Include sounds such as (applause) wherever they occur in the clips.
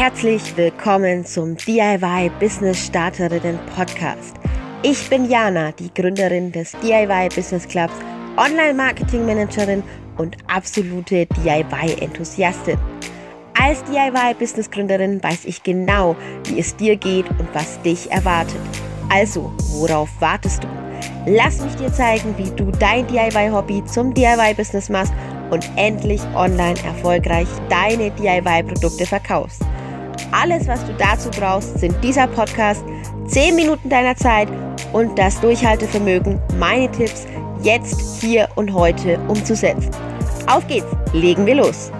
Herzlich willkommen zum DIY Business Starterinnen Podcast. Ich bin Jana, die Gründerin des DIY Business Clubs, Online Marketing Managerin und absolute DIY-Enthusiastin. Als DIY-Business-Gründerin weiß ich genau, wie es dir geht und was dich erwartet. Also, worauf wartest du? Lass mich dir zeigen, wie du dein DIY-Hobby zum DIY-Business machst und endlich online erfolgreich deine DIY-Produkte verkaufst. Alles, was du dazu brauchst, sind dieser Podcast, 10 Minuten deiner Zeit und das Durchhaltevermögen, meine Tipps jetzt, hier und heute umzusetzen. Auf geht's, legen wir los!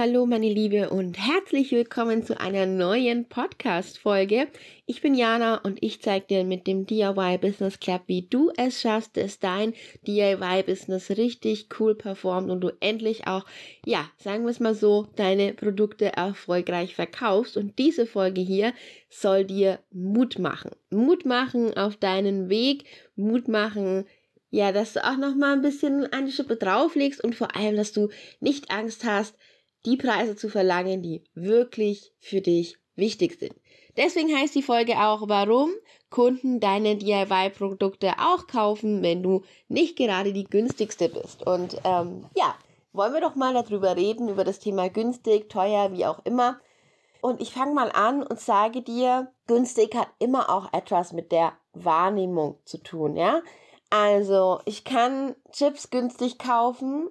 Hallo, meine Liebe und herzlich willkommen zu einer neuen Podcast-Folge. Ich bin Jana und ich zeige dir mit dem DIY Business Club, wie du es schaffst, dass dein DIY Business richtig cool performt und du endlich auch, ja, sagen wir es mal so, deine Produkte erfolgreich verkaufst. Und diese Folge hier soll dir Mut machen. Mut machen auf deinen Weg, Mut machen, ja, dass du auch noch mal ein bisschen eine Schippe drauflegst und vor allem, dass du nicht Angst hast, die Preise zu verlangen, die wirklich für dich wichtig sind. Deswegen heißt die Folge auch, warum Kunden deine DIY-Produkte auch kaufen, wenn du nicht gerade die günstigste bist. Und ähm, ja, wollen wir doch mal darüber reden, über das Thema günstig, teuer, wie auch immer. Und ich fange mal an und sage dir, günstig hat immer auch etwas mit der Wahrnehmung zu tun, ja. Also, ich kann Chips günstig kaufen,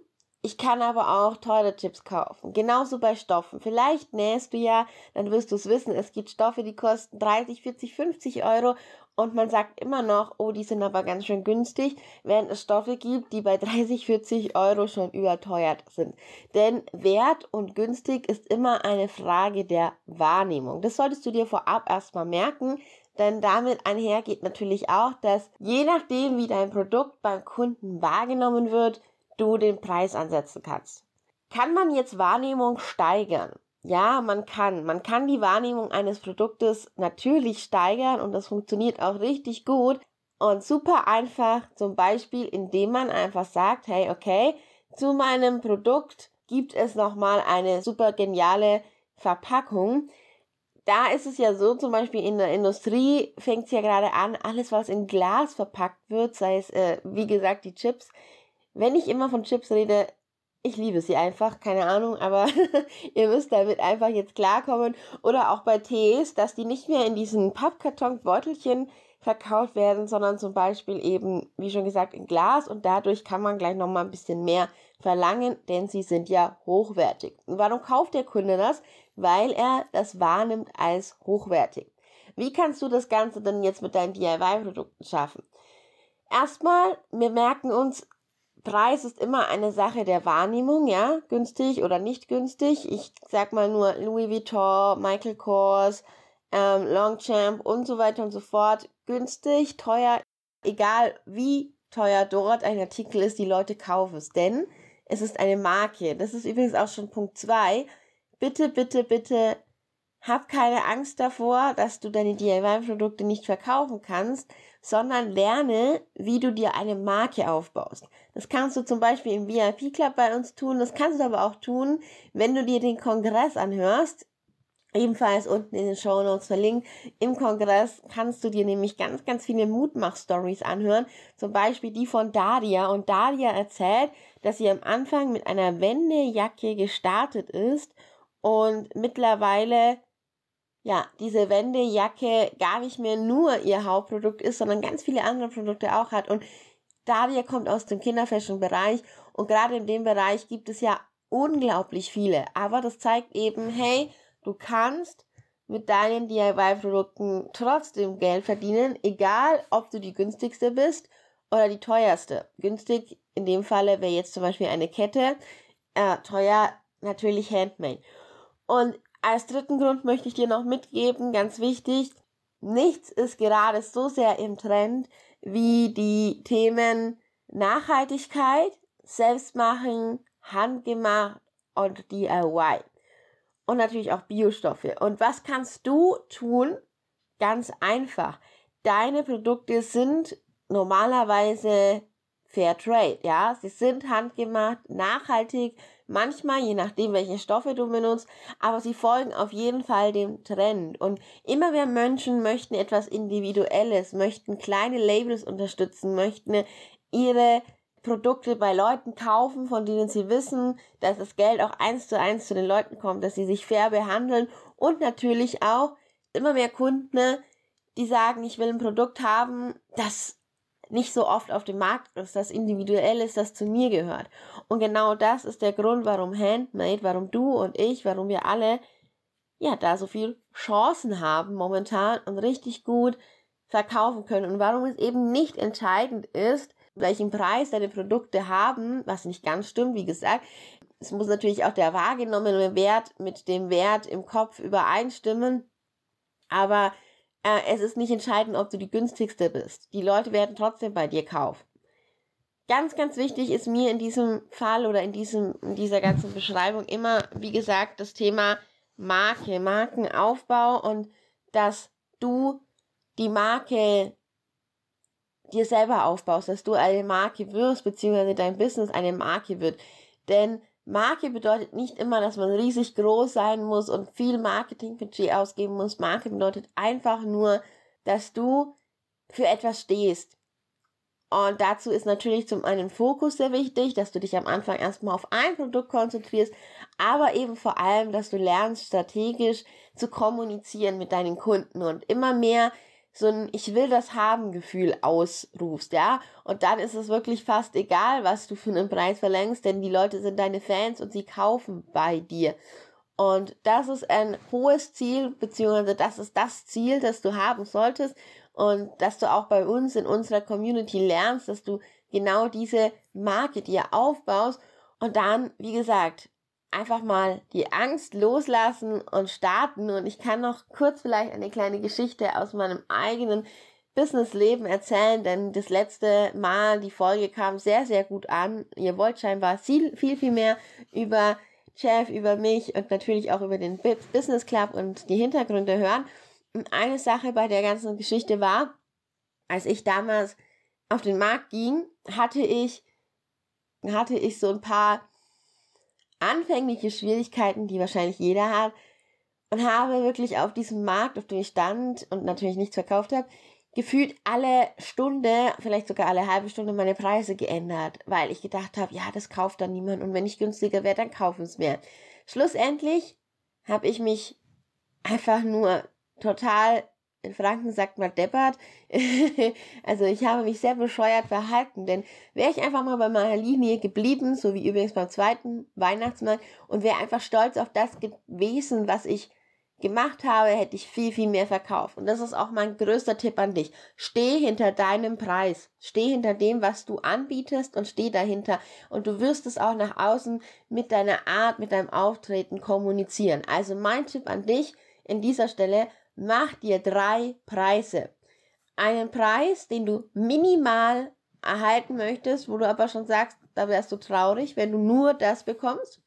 ich kann aber auch teure Chips kaufen. Genauso bei Stoffen. Vielleicht nähst du ja, dann wirst du es wissen, es gibt Stoffe, die kosten 30, 40, 50 Euro und man sagt immer noch, oh, die sind aber ganz schön günstig, während es Stoffe gibt, die bei 30, 40 Euro schon überteuert sind. Denn Wert und günstig ist immer eine Frage der Wahrnehmung. Das solltest du dir vorab erstmal merken, denn damit einhergeht natürlich auch, dass je nachdem, wie dein Produkt beim Kunden wahrgenommen wird, du den Preis ansetzen kannst. Kann man jetzt Wahrnehmung steigern? Ja, man kann. Man kann die Wahrnehmung eines Produktes natürlich steigern und das funktioniert auch richtig gut und super einfach, zum Beispiel, indem man einfach sagt, hey, okay, zu meinem Produkt gibt es nochmal eine super geniale Verpackung, da ist es ja so, zum Beispiel in der Industrie fängt es ja gerade an, alles, was in Glas verpackt wird, sei es, äh, wie gesagt, die Chips. Wenn ich immer von Chips rede, ich liebe sie einfach, keine Ahnung, aber (laughs) ihr müsst damit einfach jetzt klarkommen. Oder auch bei Tees, dass die nicht mehr in diesen Pappkartonbeutelchen verkauft werden, sondern zum Beispiel eben, wie schon gesagt, in Glas und dadurch kann man gleich nochmal ein bisschen mehr verlangen, denn sie sind ja hochwertig. Und warum kauft der Kunde das? weil er das wahrnimmt als hochwertig. Wie kannst du das Ganze denn jetzt mit deinen DIY-Produkten schaffen? Erstmal, wir merken uns, Preis ist immer eine Sache der Wahrnehmung, ja, günstig oder nicht günstig. Ich sag mal nur Louis Vuitton, Michael Kors, ähm, Longchamp und so weiter und so fort. Günstig, teuer, egal wie teuer dort ein Artikel ist, die Leute kaufen es, denn es ist eine Marke. Das ist übrigens auch schon Punkt zwei bitte, bitte, bitte hab keine Angst davor, dass du deine DIY-Produkte nicht verkaufen kannst, sondern lerne, wie du dir eine Marke aufbaust. Das kannst du zum Beispiel im VIP-Club bei uns tun, das kannst du aber auch tun, wenn du dir den Kongress anhörst. Ebenfalls unten in den Show Notes verlinkt. Im Kongress kannst du dir nämlich ganz, ganz viele Mutmach-Stories anhören. Zum Beispiel die von Daria. Und Daria erzählt, dass sie am Anfang mit einer Wendejacke gestartet ist und mittlerweile ja, diese Wendejacke gar nicht mehr nur ihr Hauptprodukt ist, sondern ganz viele andere Produkte auch hat. Und Daria kommt aus dem Kinderfashion-Bereich und gerade in dem Bereich gibt es ja unglaublich viele. Aber das zeigt eben, hey, du kannst mit deinen DIY-Produkten trotzdem Geld verdienen, egal ob du die günstigste bist oder die teuerste. Günstig in dem Falle wäre jetzt zum Beispiel eine Kette, äh, teuer natürlich Handmade. Und als dritten Grund möchte ich dir noch mitgeben, ganz wichtig, nichts ist gerade so sehr im Trend wie die Themen Nachhaltigkeit, Selbstmachen, Handgemacht und DIY. Und natürlich auch Biostoffe. Und was kannst du tun? Ganz einfach. Deine Produkte sind normalerweise Fair Trade, ja. Sie sind handgemacht, nachhaltig, manchmal, je nachdem, welche Stoffe du benutzt, aber sie folgen auf jeden Fall dem Trend. Und immer mehr Menschen möchten etwas Individuelles, möchten kleine Labels unterstützen, möchten ihre Produkte bei Leuten kaufen, von denen sie wissen, dass das Geld auch eins zu eins zu den Leuten kommt, dass sie sich fair behandeln und natürlich auch immer mehr Kunden, die sagen, ich will ein Produkt haben, das nicht so oft auf dem Markt ist, das individuell ist, das zu mir gehört. Und genau das ist der Grund, warum Handmade, warum du und ich, warum wir alle ja da so viel Chancen haben momentan und richtig gut verkaufen können und warum es eben nicht entscheidend ist, welchen Preis deine Produkte haben, was nicht ganz stimmt, wie gesagt. Es muss natürlich auch der wahrgenommene Wert mit dem Wert im Kopf übereinstimmen, aber äh, es ist nicht entscheidend, ob du die günstigste bist. Die Leute werden trotzdem bei dir kaufen. Ganz, ganz wichtig ist mir in diesem Fall oder in diesem, in dieser ganzen Beschreibung immer, wie gesagt, das Thema Marke, Markenaufbau und dass du die Marke dir selber aufbaust, dass du eine Marke wirst, beziehungsweise dein Business eine Marke wird. Denn Marke bedeutet nicht immer, dass man riesig groß sein muss und viel Marketingbudget ausgeben muss. Marke bedeutet einfach nur, dass du für etwas stehst. Und dazu ist natürlich zum einen Fokus sehr wichtig, dass du dich am Anfang erstmal auf ein Produkt konzentrierst, aber eben vor allem, dass du lernst, strategisch zu kommunizieren mit deinen Kunden und immer mehr so ein Ich will das haben Gefühl ausrufst, ja. Und dann ist es wirklich fast egal, was du für einen Preis verlängst, denn die Leute sind deine Fans und sie kaufen bei dir. Und das ist ein hohes Ziel, beziehungsweise das ist das Ziel, das du haben solltest und dass du auch bei uns in unserer Community lernst, dass du genau diese Marke dir aufbaust und dann, wie gesagt, einfach mal die Angst loslassen und starten. Und ich kann noch kurz vielleicht eine kleine Geschichte aus meinem eigenen Businessleben erzählen, denn das letzte Mal die Folge kam sehr, sehr gut an. Ihr wollt scheinbar viel, viel, mehr über Jeff, über mich und natürlich auch über den Business Club und die Hintergründe hören. Und eine Sache bei der ganzen Geschichte war, als ich damals auf den Markt ging, hatte ich, hatte ich so ein paar anfängliche Schwierigkeiten, die wahrscheinlich jeder hat, und habe wirklich auf diesem Markt, auf dem ich stand und natürlich nichts verkauft habe, gefühlt alle Stunde, vielleicht sogar alle halbe Stunde meine Preise geändert, weil ich gedacht habe, ja, das kauft dann niemand und wenn ich günstiger wäre, dann kaufen es mehr. Schlussendlich habe ich mich einfach nur total in Franken sagt man deppert. (laughs) also ich habe mich sehr bescheuert verhalten, denn wäre ich einfach mal bei meiner Linie geblieben, so wie übrigens beim zweiten Weihnachtsmann, und wäre einfach stolz auf das gewesen, was ich gemacht habe, hätte ich viel, viel mehr verkauft. Und das ist auch mein größter Tipp an dich. Steh hinter deinem Preis. Steh hinter dem, was du anbietest und steh dahinter. Und du wirst es auch nach außen mit deiner Art, mit deinem Auftreten kommunizieren. Also mein Tipp an dich in dieser Stelle, mach dir drei Preise. Einen Preis, den du minimal erhalten möchtest, wo du aber schon sagst, da wärst du traurig, wenn du nur das bekommst.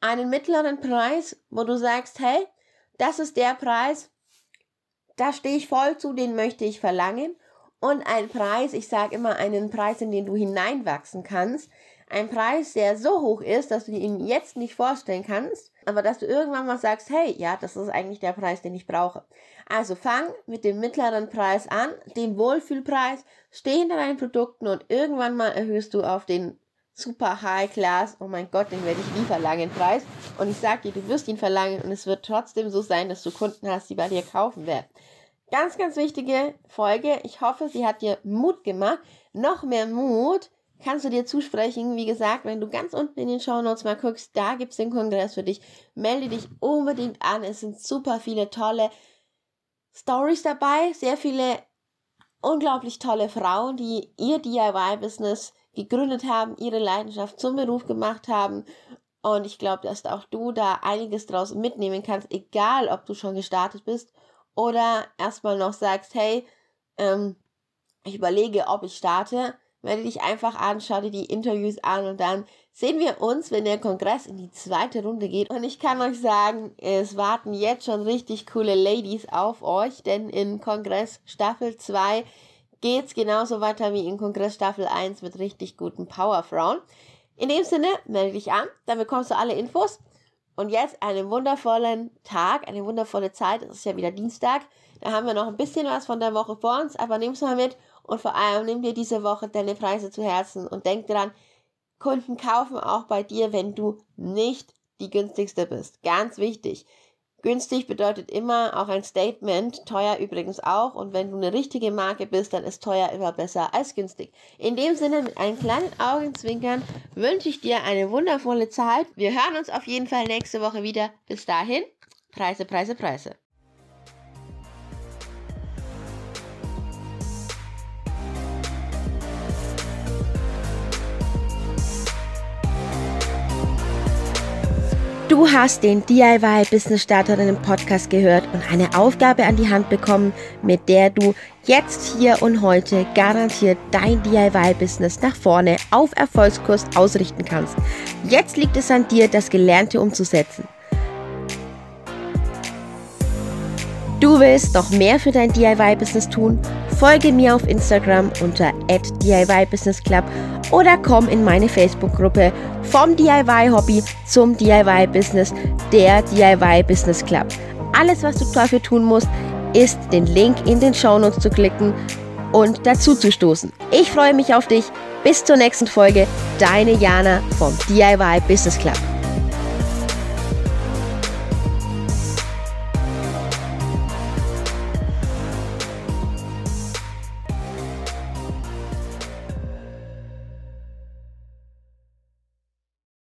Einen mittleren Preis, wo du sagst, hey, das ist der Preis, da stehe ich voll zu, den möchte ich verlangen. Und ein Preis, ich sage immer einen Preis, in den du hineinwachsen kannst, ein Preis, der so hoch ist, dass du ihn jetzt nicht vorstellen kannst, aber dass du irgendwann mal sagst, hey, ja, das ist eigentlich der Preis, den ich brauche. Also fang mit dem mittleren Preis an, dem Wohlfühlpreis, steh hinter deinen Produkten und irgendwann mal erhöhst du auf den super High Class, oh mein Gott, den werde ich nie verlangen, Preis. Und ich sag dir, du wirst ihn verlangen und es wird trotzdem so sein, dass du Kunden hast, die bei dir kaufen werden. Ganz, ganz wichtige Folge. Ich hoffe, sie hat dir Mut gemacht. Noch mehr Mut kannst du dir zusprechen. Wie gesagt, wenn du ganz unten in den Show Notes mal guckst, da gibt's den Kongress für dich. Melde dich unbedingt an. Es sind super viele tolle Stories dabei, sehr viele unglaublich tolle Frauen, die ihr DIY-Business gegründet haben, ihre Leidenschaft zum Beruf gemacht haben. Und ich glaube, dass auch du da einiges draus mitnehmen kannst, egal ob du schon gestartet bist oder erstmal noch sagst, hey, ähm, ich überlege, ob ich starte melde dich einfach an, schau dir die Interviews an und dann sehen wir uns, wenn der Kongress in die zweite Runde geht. Und ich kann euch sagen, es warten jetzt schon richtig coole Ladies auf euch, denn in Kongress Staffel 2 geht's genauso weiter wie in Kongress Staffel 1 mit richtig guten Powerfrauen. In dem Sinne, melde dich an, dann bekommst du alle Infos. Und jetzt einen wundervollen Tag, eine wundervolle Zeit. Es ist ja wieder Dienstag. Da haben wir noch ein bisschen was von der Woche vor uns, aber nimm's mal mit und vor allem nimm dir diese Woche deine Preise zu Herzen und denk dran, Kunden kaufen auch bei dir, wenn du nicht die günstigste bist. Ganz wichtig. Günstig bedeutet immer auch ein Statement, teuer übrigens auch. Und wenn du eine richtige Marke bist, dann ist teuer immer besser als günstig. In dem Sinne, mit einem kleinen Augenzwinkern wünsche ich dir eine wundervolle Zeit. Wir hören uns auf jeden Fall nächste Woche wieder. Bis dahin, Preise, Preise, Preise. Du hast den DIY Business Starterinnen Podcast gehört und eine Aufgabe an die Hand bekommen, mit der du jetzt hier und heute garantiert dein DIY Business nach vorne auf Erfolgskurs ausrichten kannst. Jetzt liegt es an dir, das Gelernte umzusetzen. Du willst noch mehr für dein DIY-Business tun? Folge mir auf Instagram unter @DIY_Business_Club oder komm in meine Facebook-Gruppe vom DIY-Hobby zum DIY-Business, der DIY-Business Club. Alles, was du dafür tun musst, ist den Link in den Shownotes zu klicken und dazu zu stoßen. Ich freue mich auf dich. Bis zur nächsten Folge. Deine Jana vom DIY Business Club.